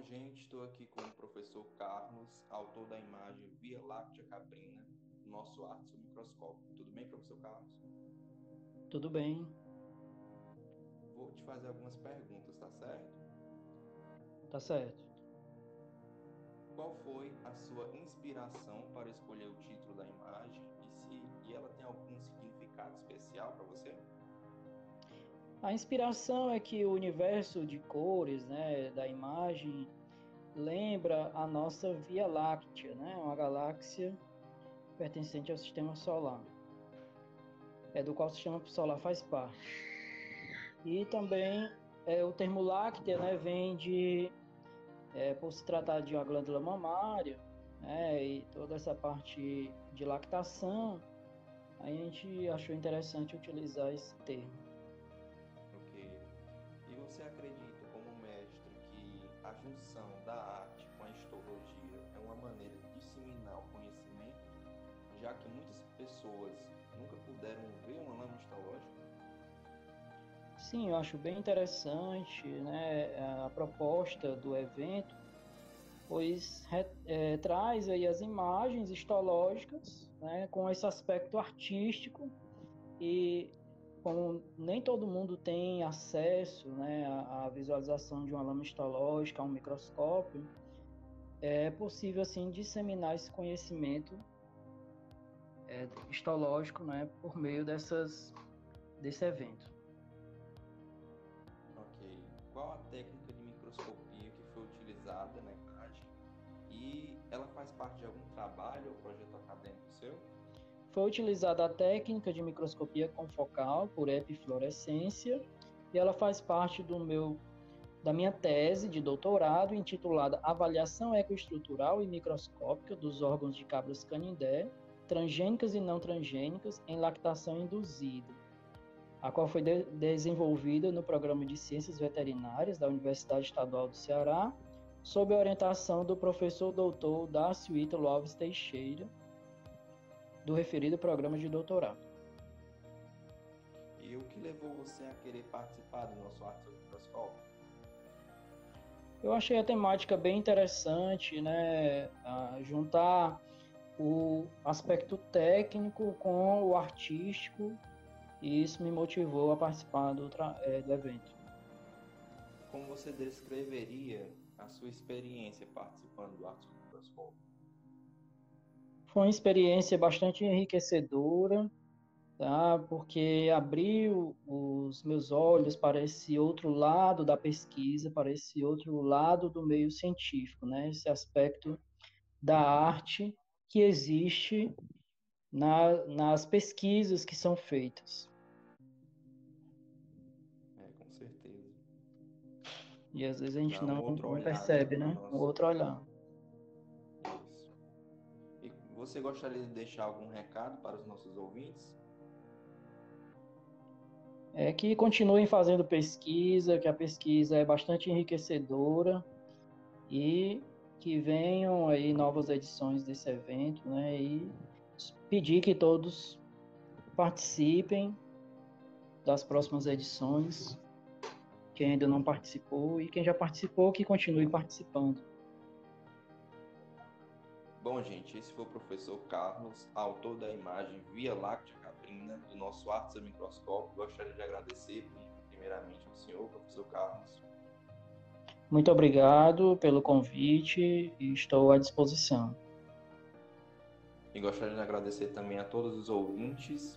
Bom, gente, estou aqui com o professor Carlos, autor da imagem Via Láctea Caprina, nosso arte microscópio. Tudo bem, professor Carlos? Tudo bem. Vou te fazer algumas perguntas, tá certo? Tá certo. Qual foi a sua inspiração para escolher o título da imagem e se e ela tem algum significado especial para você? A inspiração é que o universo de cores né, da imagem lembra a nossa Via Láctea, né, uma galáxia pertencente ao Sistema Solar, é do qual o Sistema Solar faz parte. E também é, o termo láctea né, vem de, é, por se tratar de uma glândula mamária, né, e toda essa parte de lactação, a gente achou interessante utilizar esse termo. Você acredita, como mestre, que a junção da arte com a histologia é uma maneira de disseminar o conhecimento, já que muitas pessoas nunca puderam ver uma lâmina histológica? Sim, eu acho bem interessante né, a proposta do evento, pois é, traz aí as imagens histológicas né, com esse aspecto artístico e como nem todo mundo tem acesso né, à, visualização de uma lâmina histológica, a um microscópio, é possível assim disseminar esse conhecimento é, histológico né, por meio dessas, desse evento. Ok. Qual a técnica de microscopia que foi utilizada na imagem? E ela faz parte de algum trabalho ou projeto acadêmico? Foi utilizada a técnica de microscopia confocal por epifluorescência e ela faz parte do meu da minha tese de doutorado intitulada Avaliação Ecoestrutural e Microscópica dos órgãos de cabras canindé, transgênicas e não transgênicas em lactação induzida, a qual foi de desenvolvida no Programa de Ciências Veterinárias da Universidade Estadual do Ceará, sob a orientação do professor doutor Dácio Ítalo Alves Teixeira, do referido programa de doutorado. E o que levou você a querer participar do nosso Arte sobre Microscópio? Eu achei a temática bem interessante, né? juntar o aspecto técnico com o artístico e isso me motivou a participar do, é, do evento. Como você descreveria a sua experiência participando do Arte sobre Microscópio? Foi uma experiência bastante enriquecedora, tá? porque abriu os meus olhos para esse outro lado da pesquisa, para esse outro lado do meio científico, né? esse aspecto da arte que existe na, nas pesquisas que são feitas. É, com certeza. E às vezes a gente não, não percebe, né? Um outro olhar. Você gostaria de deixar algum recado para os nossos ouvintes? É que continuem fazendo pesquisa, que a pesquisa é bastante enriquecedora e que venham aí novas edições desse evento, né? E pedir que todos participem das próximas edições, quem ainda não participou e quem já participou que continue participando. Bom, gente, esse foi o professor Carlos, autor da imagem Via Láctea Caprina, do nosso Artes a Microscópio. Gostaria de agradecer, primeiramente, ao senhor, professor Carlos. Muito obrigado pelo convite e estou à disposição. E gostaria de agradecer também a todos os ouvintes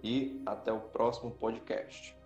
e até o próximo podcast.